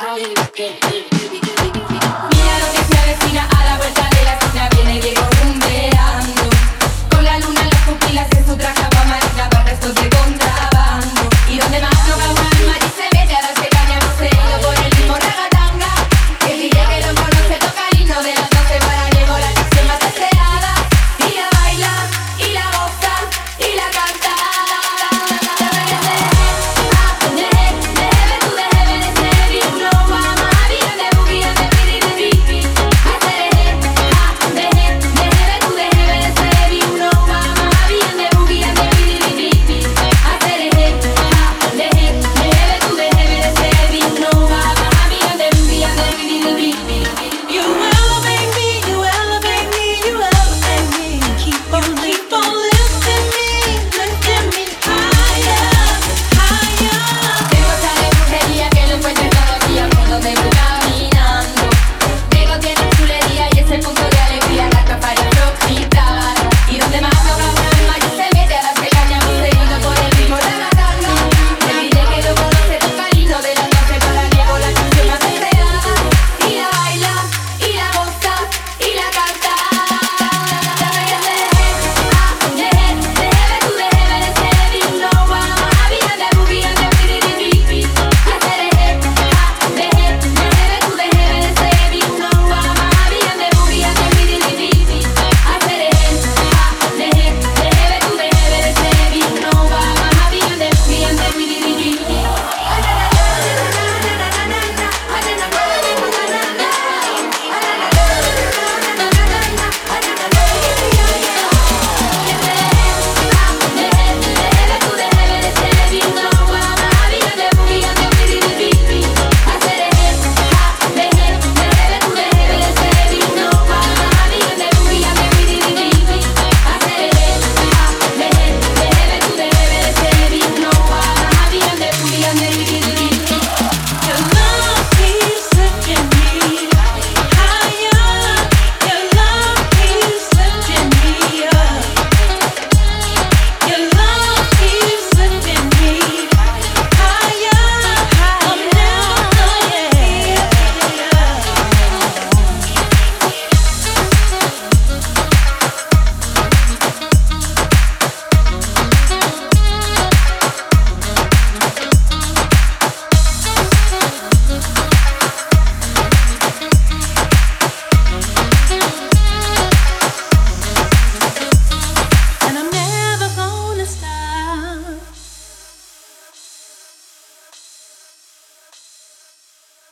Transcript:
How you get it, baby?